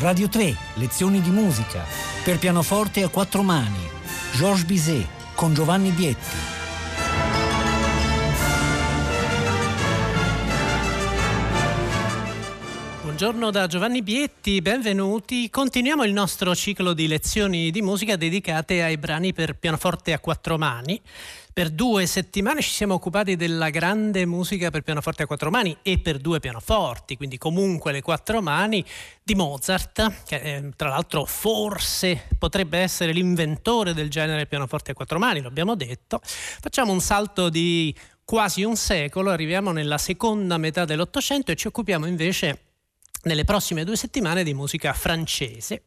Radio 3, lezioni di musica, per pianoforte a quattro mani, Georges Bizet, con Giovanni Bietti. Buongiorno da Giovanni Bietti, benvenuti. Continuiamo il nostro ciclo di lezioni di musica dedicate ai brani per pianoforte a quattro mani. Per due settimane ci siamo occupati della grande musica per pianoforte a quattro mani e per due pianoforti, quindi comunque le quattro mani di Mozart, che eh, tra l'altro forse potrebbe essere l'inventore del genere pianoforte a quattro mani, lo abbiamo detto. Facciamo un salto di quasi un secolo, arriviamo nella seconda metà dell'Ottocento e ci occupiamo invece nelle prossime due settimane di musica francese.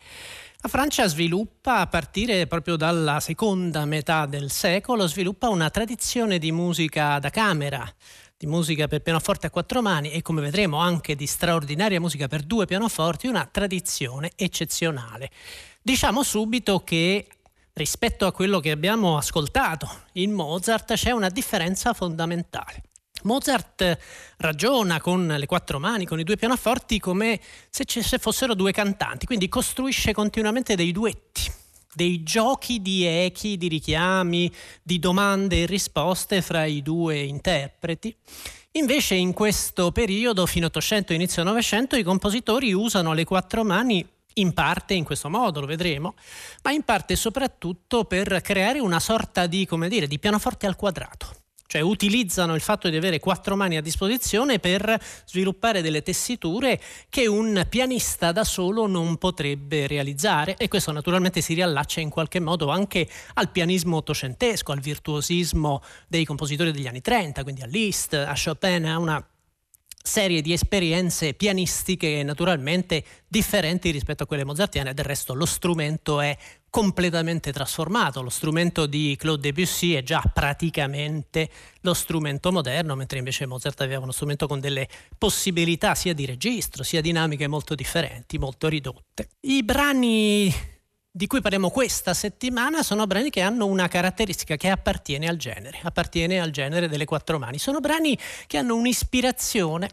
La Francia sviluppa, a partire proprio dalla seconda metà del secolo, sviluppa una tradizione di musica da camera, di musica per pianoforte a quattro mani e come vedremo anche di straordinaria musica per due pianoforti, una tradizione eccezionale. Diciamo subito che rispetto a quello che abbiamo ascoltato in Mozart c'è una differenza fondamentale. Mozart ragiona con le quattro mani, con i due pianoforti, come se, ci, se fossero due cantanti, quindi costruisce continuamente dei duetti, dei giochi di echi, di richiami, di domande e risposte fra i due interpreti. Invece in questo periodo, fino 800 inizio 900, i compositori usano le quattro mani in parte in questo modo, lo vedremo, ma in parte soprattutto per creare una sorta di, come dire, di pianoforte al quadrato cioè utilizzano il fatto di avere quattro mani a disposizione per sviluppare delle tessiture che un pianista da solo non potrebbe realizzare. E questo naturalmente si riallaccia in qualche modo anche al pianismo ottocentesco, al virtuosismo dei compositori degli anni 30, quindi a Liszt, a Chopin, a una serie di esperienze pianistiche naturalmente differenti rispetto a quelle mozartiane, del resto lo strumento è completamente trasformato, lo strumento di Claude Debussy è già praticamente lo strumento moderno, mentre invece Mozart aveva uno strumento con delle possibilità sia di registro, sia dinamiche molto differenti, molto ridotte. I brani di cui parliamo questa settimana sono brani che hanno una caratteristica che appartiene al genere, appartiene al genere delle quattro mani. Sono brani che hanno un'ispirazione,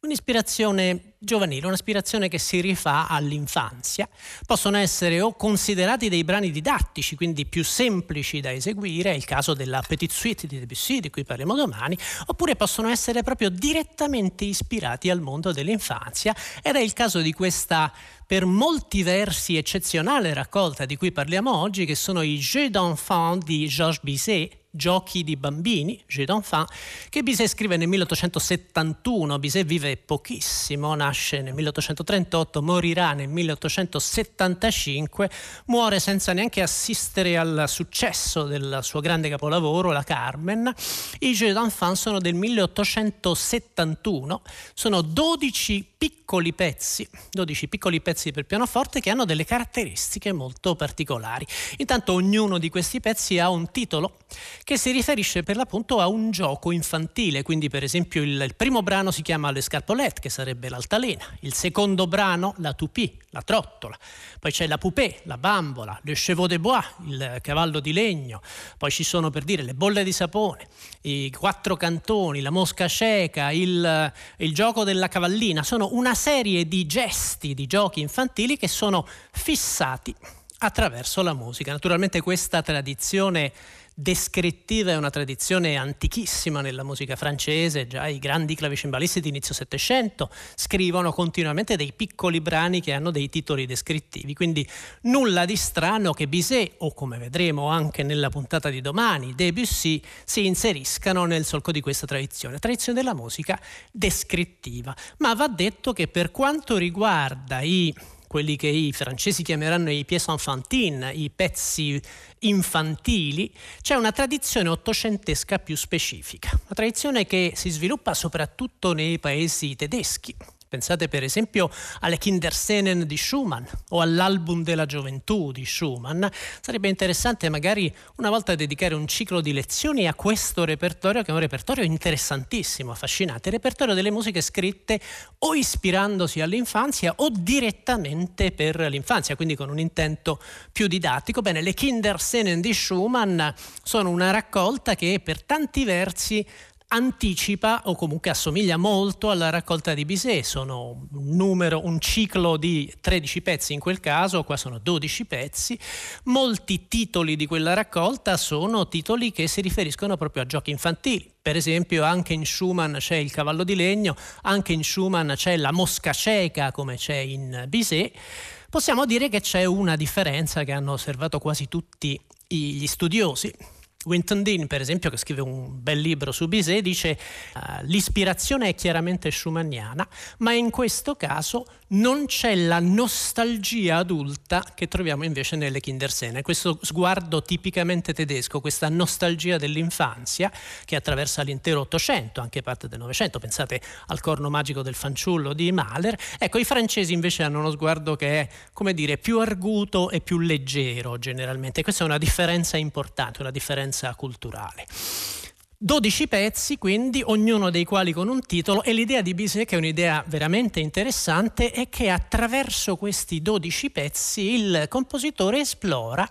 un'ispirazione giovanile, un'aspirazione che si rifà all'infanzia. Possono essere o considerati dei brani didattici, quindi più semplici da eseguire, è il caso della Petite Suite di Debussy, di cui parliamo domani, oppure possono essere proprio direttamente ispirati al mondo dell'infanzia ed è il caso di questa per molti versi eccezionale raccolta di cui parliamo oggi, che sono i Jeux d'enfant di Georges Bizet, Giochi di bambini, Jeux d'enfant, che Bizet scrive nel 1871. Bizet vive pochissimo, nasce nel 1838, morirà nel 1875, muore senza neanche assistere al successo del suo grande capolavoro, la Carmen. I Jeux d'enfant sono del 1871, sono 12 piccoli pezzi, 12 piccoli pezzi per pianoforte che hanno delle caratteristiche molto particolari. Intanto ognuno di questi pezzi ha un titolo che si riferisce per l'appunto a un gioco infantile, quindi per esempio il, il primo brano si chiama Le Scarpolette, che sarebbe l'altalena, il secondo brano la Toupie, la trottola, poi c'è la poupée, la bambola, le chevaux de bois, il cavallo di legno, poi ci sono per dire le bolle di sapone, i quattro cantoni, la mosca cieca, il, il gioco della cavallina, sono una serie di gesti, di giochi infantili che sono fissati attraverso la musica. Naturalmente questa tradizione descrittiva è una tradizione antichissima nella musica francese, già i grandi clavicembalisti di inizio Settecento scrivono continuamente dei piccoli brani che hanno dei titoli descrittivi, quindi nulla di strano che Bizet, o come vedremo anche nella puntata di domani, Debussy, si inseriscano nel solco di questa tradizione, tradizione della musica descrittiva. Ma va detto che per quanto riguarda i quelli che i francesi chiameranno i pièces enfantines, i pezzi infantili, c'è una tradizione ottocentesca più specifica, una tradizione che si sviluppa soprattutto nei paesi tedeschi, Pensate per esempio alle Kinderscenen di Schumann o all'album della gioventù di Schumann. Sarebbe interessante magari una volta dedicare un ciclo di lezioni a questo repertorio che è un repertorio interessantissimo, affascinante, il repertorio delle musiche scritte o ispirandosi all'infanzia o direttamente per l'infanzia, quindi con un intento più didattico. Bene, le Kinderscenen di Schumann sono una raccolta che per tanti versi anticipa o comunque assomiglia molto alla raccolta di Bizet, sono un numero, un ciclo di 13 pezzi in quel caso, qua sono 12 pezzi. Molti titoli di quella raccolta sono titoli che si riferiscono proprio a giochi infantili. Per esempio anche in Schumann c'è il cavallo di legno, anche in Schumann c'è la mosca cieca come c'è in Bizet. Possiamo dire che c'è una differenza che hanno osservato quasi tutti gli studiosi Winton Dean, per esempio, che scrive un bel libro su Bizet, dice uh, l'ispirazione è chiaramente schumanniana, ma in questo caso non c'è la nostalgia adulta che troviamo invece nelle Kinderscene. Questo sguardo tipicamente tedesco, questa nostalgia dell'infanzia che attraversa l'intero Ottocento, anche parte del Novecento. Pensate al corno magico del fanciullo di Mahler. Ecco, i francesi invece hanno uno sguardo che è, come dire, più arguto e più leggero generalmente. Questa è una differenza importante, una differenza differenza culturale. 12 pezzi, quindi, ognuno dei quali con un titolo, e l'idea di Bizet, che è un'idea veramente interessante, è che attraverso questi 12 pezzi il compositore esplora,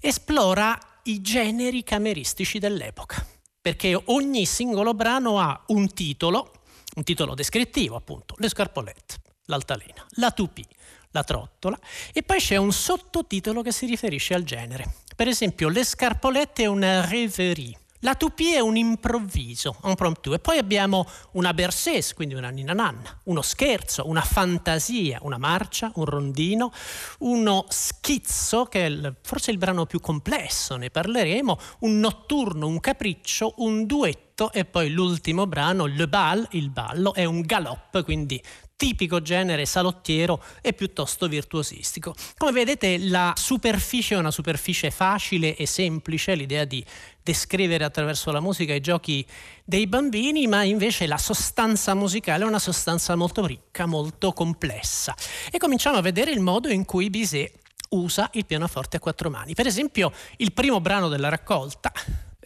esplora i generi cameristici dell'epoca, perché ogni singolo brano ha un titolo, un titolo descrittivo appunto, le scarpolette, l'altalena, la tupì, la trottola, e poi c'è un sottotitolo che si riferisce al genere. Per esempio, le scarpolette è una rêverie. La toupie è un improvviso, un promptu. E poi abbiamo una berceuse, quindi una nina nanna, uno scherzo, una fantasia, una marcia, un rondino, uno schizzo, che è il, forse il brano più complesso, ne parleremo, un notturno, un capriccio, un duetto e poi l'ultimo brano, Le Bal, il ballo, è un galop, quindi tipico genere salottiero e piuttosto virtuosistico. Come vedete la superficie è una superficie facile e semplice, l'idea di descrivere attraverso la musica i giochi dei bambini, ma invece la sostanza musicale è una sostanza molto ricca, molto complessa. E cominciamo a vedere il modo in cui Bizet usa il pianoforte a quattro mani. Per esempio, il primo brano della raccolta,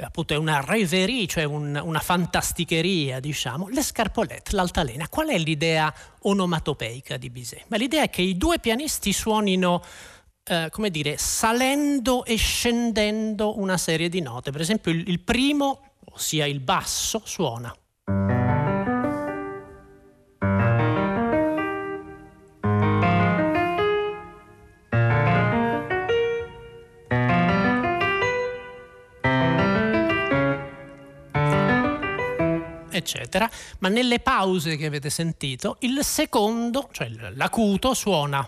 appunto è una rêverie, cioè un, una fantasticheria, diciamo, le scarpolette, l'altalena. Qual è l'idea onomatopeica di Bizet? Ma l'idea è che i due pianisti suonino eh, come dire, salendo e scendendo una serie di note. Per esempio il, il primo, ossia il basso, suona. Eccetera, ma nelle pause che avete sentito il secondo, cioè l'acuto, suona.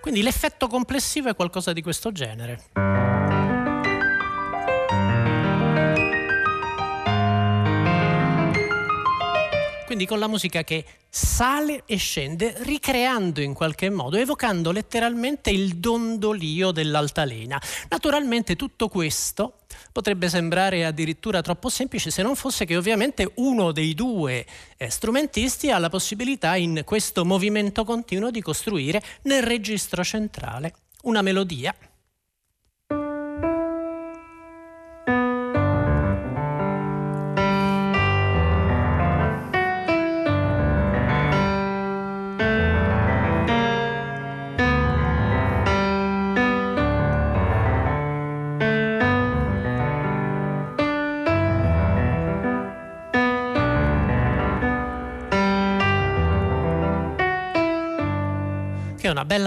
Quindi l'effetto complessivo è qualcosa di questo genere. quindi con la musica che sale e scende, ricreando in qualche modo, evocando letteralmente il dondolio dell'altalena. Naturalmente tutto questo potrebbe sembrare addirittura troppo semplice se non fosse che ovviamente uno dei due eh, strumentisti ha la possibilità in questo movimento continuo di costruire nel registro centrale una melodia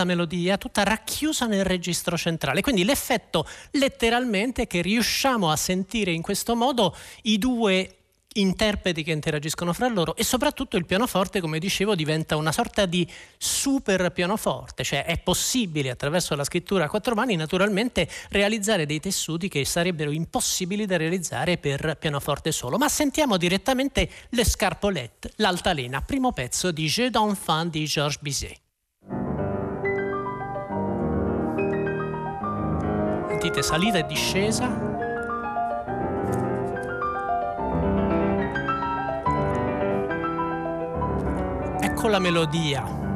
melodia tutta racchiusa nel registro centrale. Quindi l'effetto letteralmente è che riusciamo a sentire in questo modo i due interpreti che interagiscono fra loro e soprattutto il pianoforte, come dicevo, diventa una sorta di super pianoforte, cioè è possibile attraverso la scrittura a quattro mani naturalmente realizzare dei tessuti che sarebbero impossibili da realizzare per pianoforte solo. Ma sentiamo direttamente le scarpolette, l'altalena, primo pezzo di Jeux d'enfant di Georges Bizet. Sentite salita e discesa. Ecco la melodia.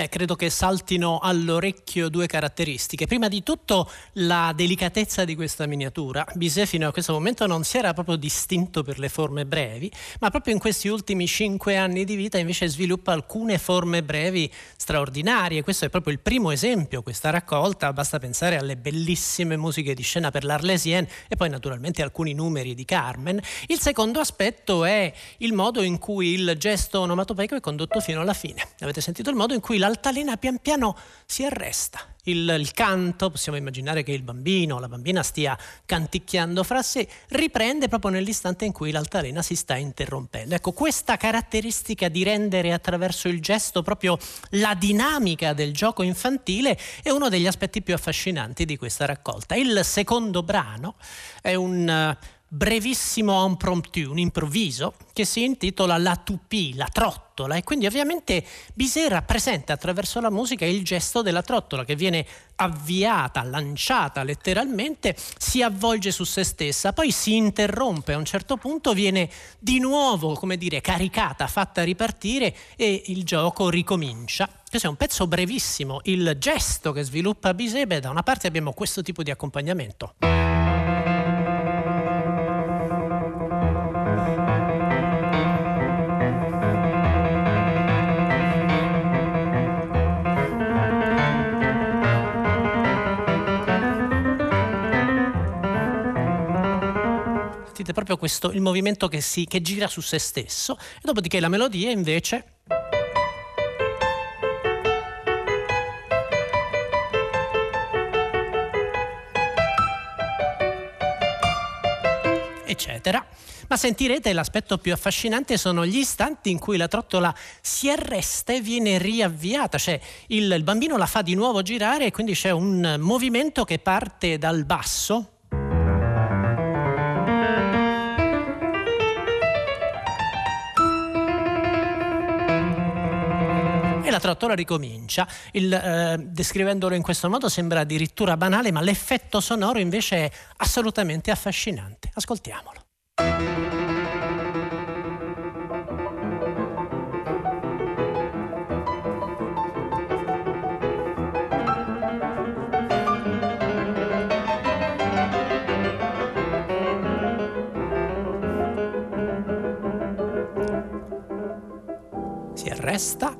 Beh, credo che saltino all'orecchio due caratteristiche. Prima di tutto la delicatezza di questa miniatura. Bizet fino a questo momento non si era proprio distinto per le forme brevi, ma proprio in questi ultimi cinque anni di vita invece sviluppa alcune forme brevi straordinarie. Questo è proprio il primo esempio, questa raccolta. Basta pensare alle bellissime musiche di scena per l'Arlesienne e poi naturalmente alcuni numeri di Carmen. Il secondo aspetto è il modo in cui il gesto onomatopeico è condotto fino alla fine. Avete sentito il modo in cui l'altalena pian piano si arresta. Il, il, canto, possiamo immaginare che il bambino o la bambina stia canticchiando fra sé, riprende proprio nell'istante in cui l'altalena si sta interrompendo. Ecco, questa caratteristica di rendere attraverso il gesto proprio la dinamica del gioco infantile è uno degli aspetti più affascinanti di questa raccolta. Il secondo brano è un brevissimo impromptu, un improvviso, che si intitola La toupie, la trottola, e quindi ovviamente Bizet rappresenta attraverso la musica il gesto della trottola che viene avviata, lanciata letteralmente, si avvolge su se stessa, poi si interrompe a un certo punto, viene di nuovo, come dire, caricata, fatta ripartire e il gioco ricomincia. Questo è un pezzo brevissimo, il gesto che sviluppa Bizet, beh, da una parte abbiamo questo tipo di accompagnamento. Sentite proprio questo, il movimento che, si, che gira su se stesso, e dopodiché la melodia invece... eccetera. Ma sentirete l'aspetto più affascinante sono gli istanti in cui la trottola si arresta e viene riavviata, cioè il, il bambino la fa di nuovo girare e quindi c'è un movimento che parte dal basso, la trottola ricomincia. Il, eh, descrivendolo in questo modo sembra addirittura banale, ma l'effetto sonoro invece è assolutamente affascinante. Ascoltiamolo. Si arresta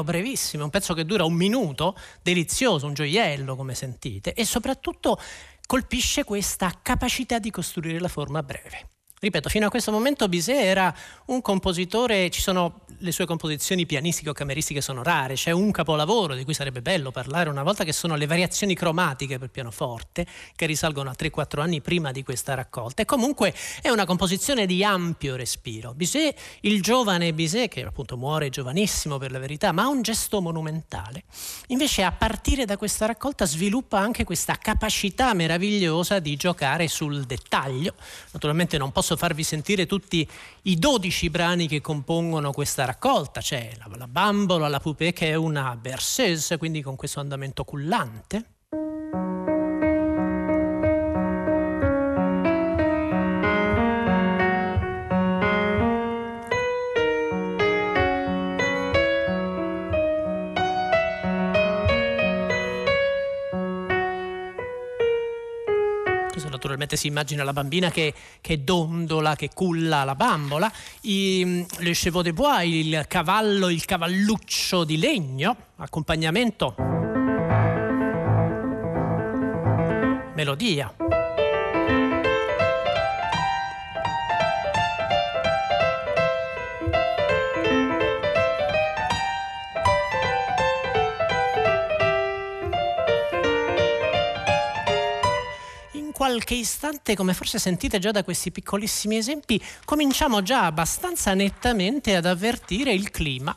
fulmineo, brevissimo, un pezzo che dura un minuto, delizioso, un gioiello come sentite, e soprattutto colpisce questa capacità di costruire la forma breve. Ripeto, fino a questo momento Bizet era un compositore, ci sono le sue composizioni pianistiche o cameristiche sono rare, c'è un capolavoro di cui sarebbe bello parlare una volta che sono le variazioni cromatiche per pianoforte che risalgono a 3-4 anni prima di questa raccolta e comunque è una composizione di ampio respiro. Bizet, il giovane Bizet, che appunto muore giovanissimo per la verità, ma ha un gesto monumentale. Invece a partire da questa raccolta sviluppa anche questa capacità meravigliosa di giocare sul dettaglio. Naturalmente non posso posso farvi sentire tutti i 12 brani che compongono questa raccolta. C'è la, la bambola, la poupée che è una berceuse, quindi con questo andamento cullante. Naturalmente si immagina la bambina che, che dondola, che culla la bambola, I, le chevaux de bois, il cavallo, il cavalluccio di legno, accompagnamento, melodia. Qualche istante, come forse sentite già da questi piccolissimi esempi, cominciamo già abbastanza nettamente ad avvertire il clima.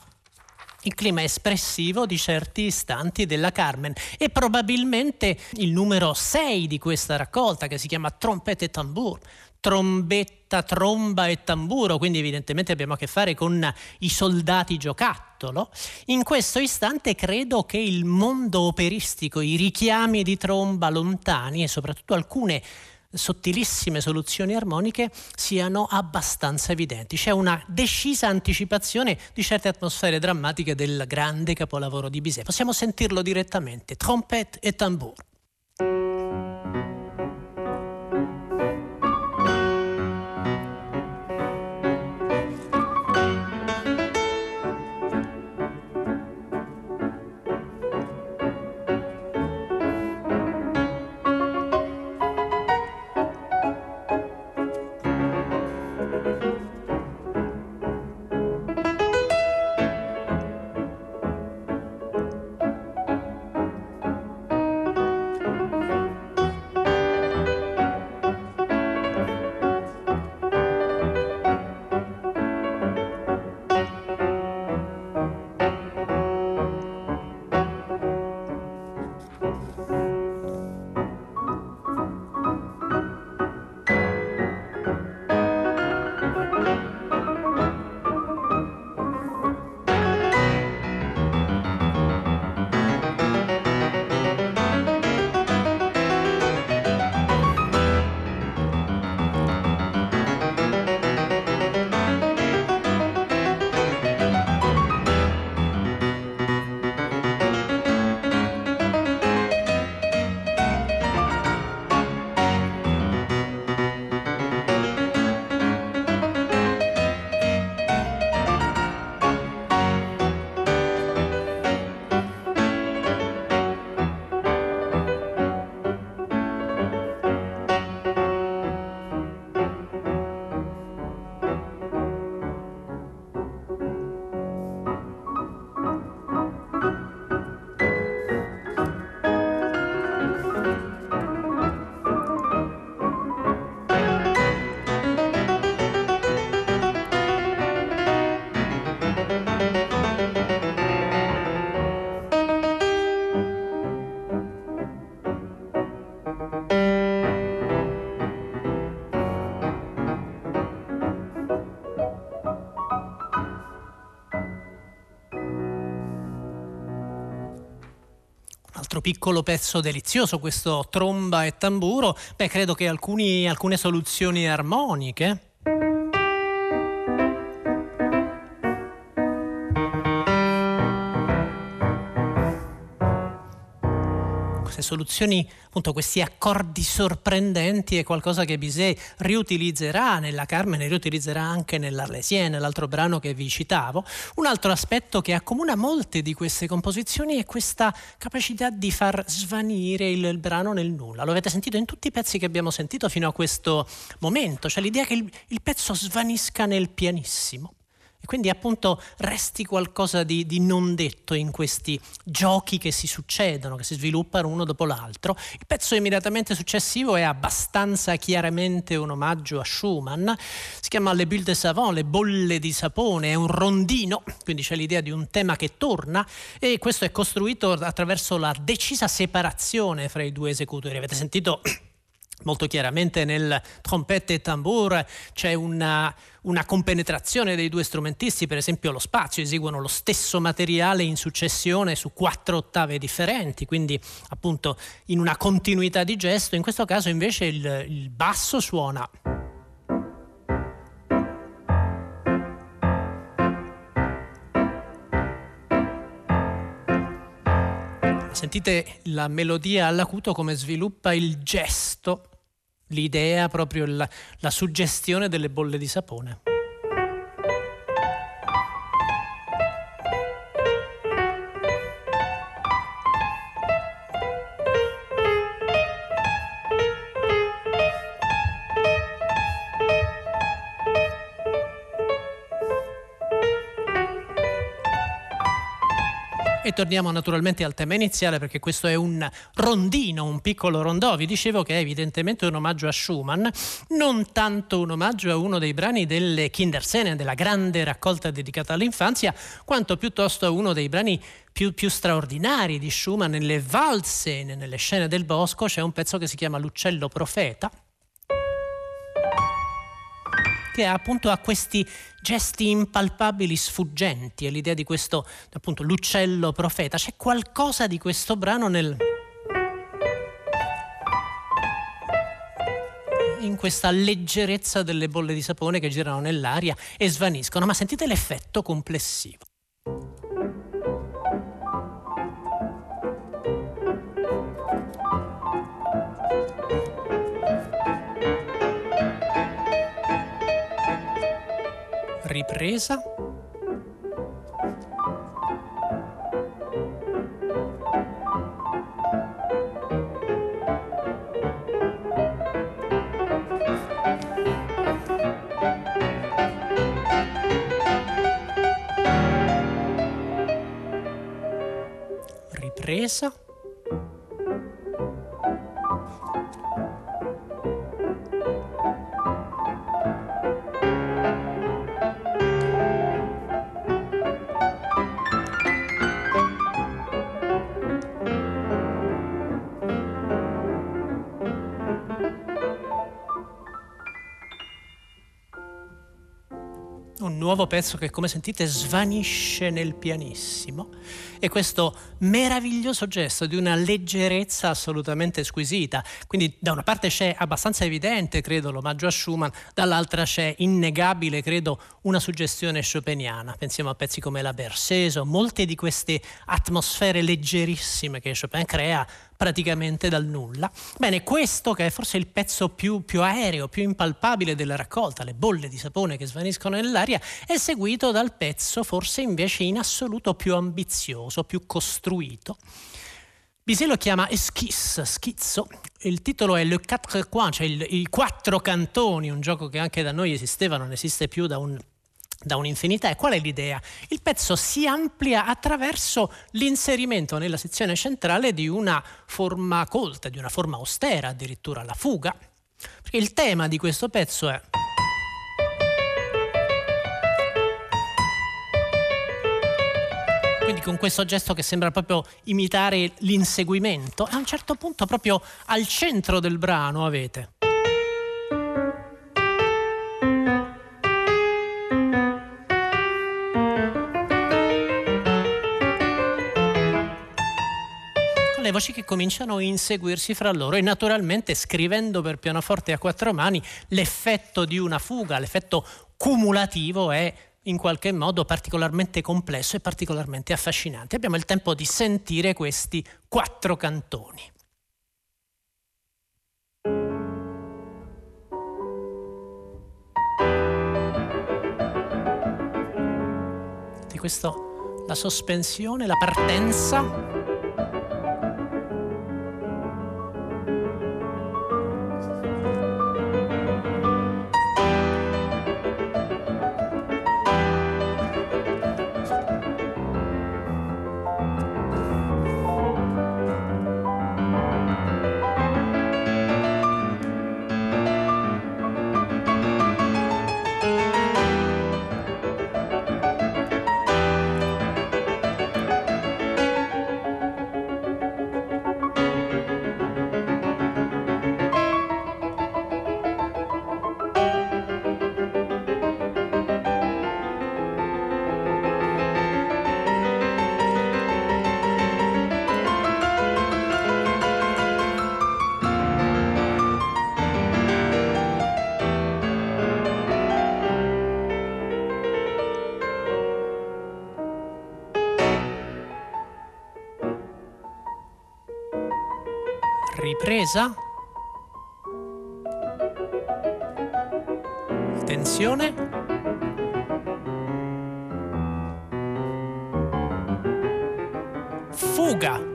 Il clima espressivo di certi istanti della Carmen e probabilmente il numero 6 di questa raccolta che si chiama Trompette e Tambour trombetta, tromba e tamburo, quindi evidentemente abbiamo a che fare con i soldati giocattolo. In questo istante credo che il mondo operistico, i richiami di tromba lontani e soprattutto alcune sottilissime soluzioni armoniche siano abbastanza evidenti. C'è una decisa anticipazione di certe atmosfere drammatiche del grande capolavoro di Bizet. Possiamo sentirlo direttamente, trompette e tambour. Piccolo pezzo delizioso, questo tromba e tamburo, beh, credo che alcuni, alcune soluzioni armoniche soluzioni, appunto questi accordi sorprendenti è qualcosa che Bizet riutilizzerà nella Carmen e riutilizzerà anche nell'Arlesienne, l'altro brano che vi citavo. Un altro aspetto che accomuna molte di queste composizioni è questa capacità di far svanire il, il brano nel nulla. Lo avete sentito in tutti i pezzi che abbiamo sentito fino a questo momento, cioè l'idea che il, il pezzo svanisca nel pianissimo. E quindi appunto resti qualcosa di, di, non detto in questi giochi che si succedono, che si sviluppano uno dopo l'altro. Il pezzo immediatamente successivo è abbastanza chiaramente un omaggio a Schumann, si chiama Le Bulles de Savant, le bolle di sapone, è un rondino, quindi c'è l'idea di un tema che torna e questo è costruito attraverso la decisa separazione fra i due esecutori. Avete sentito molto chiaramente nel trompette e tambour c'è una, una, compenetrazione dei due strumentisti, per esempio lo spazio, eseguono lo stesso materiale in successione su quattro ottave differenti, quindi appunto in una continuità di gesto, in questo caso invece il, il basso suona. Sentite la melodia all'acuto come sviluppa il gesto l'idea, proprio la, la suggestione delle bolle di sapone. Torniamo naturalmente al tema iniziale perché questo è un rondino, un piccolo rondò. Vi dicevo che è evidentemente un omaggio a Schumann, non tanto un omaggio a uno dei brani delle Kinderscene, della grande raccolta dedicata all'infanzia, quanto piuttosto a uno dei brani più, più, straordinari di Schumann nelle valse, nelle scene del bosco. C'è un pezzo che si chiama L'uccello profeta che appunto ha questi gesti impalpabili sfuggenti, è l'idea di questo appunto l'uccello profeta. C'è qualcosa di questo brano nel in questa leggerezza delle bolle di sapone che girano nell'aria e svaniscono, ma sentite l'effetto complessivo. Ripresa. Ripresa. Nuovo pezzo che come sentite svanisce nel pianissimo e questo meraviglioso gesto di una leggerezza assolutamente squisita. Quindi da una parte c'è abbastanza evidente, credo, l'omaggio a Schumann, dall'altra c'è innegabile, credo, una suggestione chopiniana. Pensiamo a pezzi come la Berceso, molte di queste atmosfere leggerissime che Chopin crea praticamente dal nulla. Bene, questo che è forse il pezzo più, più, aereo, più impalpabile della raccolta, le bolle di sapone che svaniscono nell'aria, è seguito dal pezzo forse invece in assoluto più ambizioso, più costruito. Bizet lo chiama esquisse, schizzo. Il titolo è Le Quatre Coins, cioè i quattro cantoni, un gioco che anche da noi esisteva, non esiste più da un da un'infinità. E qual è l'idea? Il pezzo si amplia attraverso l'inserimento nella sezione centrale di una forma colta, di una forma austera, addirittura la fuga. Perché il tema di questo pezzo è... Quindi con questo gesto che sembra proprio imitare l'inseguimento, a un certo punto proprio al centro del brano avete le voci che cominciano a inseguirsi fra loro e naturalmente scrivendo per pianoforte a quattro mani l'effetto di una fuga, l'effetto cumulativo è in qualche modo particolarmente complesso e particolarmente affascinante. Abbiamo il tempo di sentire questi quattro cantoni. Questo la sospensione, la partenza ripresa. Tensione. Fuga.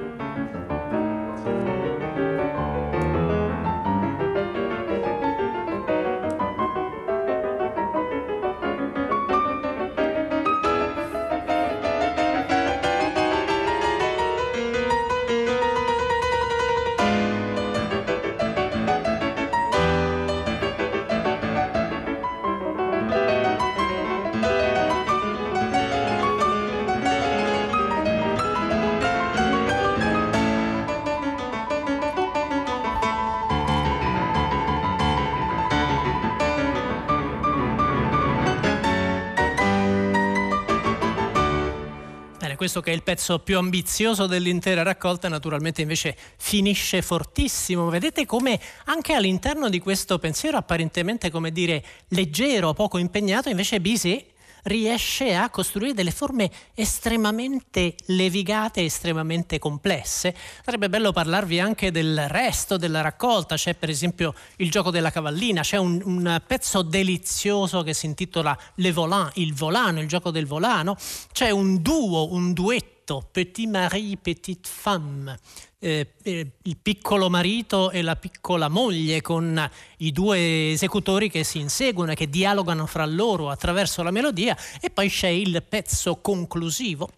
Questo che è il pezzo più ambizioso dell'intera raccolta, naturalmente invece finisce fortissimo. Vedete come anche all'interno di questo pensiero apparentemente, come dire, leggero, poco impegnato, invece Bizet riesce a costruire delle forme estremamente levigate, estremamente complesse. Sarebbe bello parlarvi anche del resto della raccolta, c'è per esempio il gioco della cavallina, c'è un, un pezzo delizioso che si intitola Le Volant, il volano, il gioco del volano, c'è un duo, un duetto, Petit Marie, Petite Femme, eh, eh, il piccolo marito e la piccola moglie con i due esecutori che si inseguono e che dialogano fra loro attraverso la melodia e poi c'è il pezzo conclusivo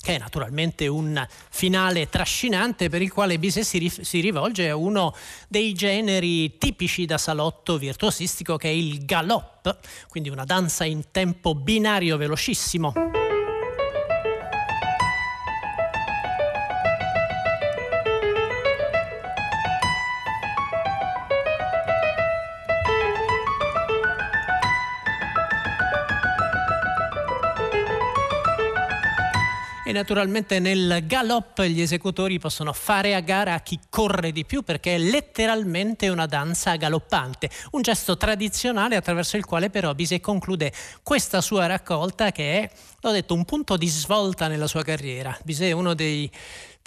che è naturalmente un finale trascinante per il quale Bizet si, rif- si, rivolge a uno dei generi tipici da salotto virtuosistico che è il galop, quindi una danza in tempo binario velocissimo. E naturalmente nel galop gli esecutori possono fare a gara a chi corre di più perché è letteralmente una danza galoppante, un gesto tradizionale attraverso il quale però Bizet conclude questa sua raccolta che è, l'ho detto, un punto di svolta nella sua carriera. Bizet è uno dei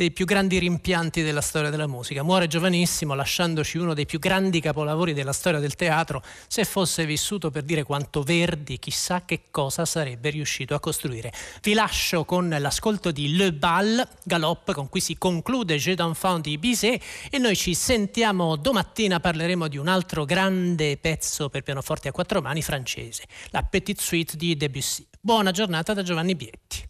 dei più grandi rimpianti della storia della musica. Muore giovanissimo lasciandoci uno dei più grandi capolavori della storia del teatro. Se fosse vissuto per dire quanto Verdi, chissà che cosa sarebbe riuscito a costruire. Vi lascio con l'ascolto di Le Bal, Galop, con cui si conclude Jeux d'enfant di Bizet e noi ci sentiamo domattina, parleremo di un altro grande pezzo per pianoforte a quattro mani francese, la Petite Suite di Debussy. Buona giornata da Giovanni Bietti.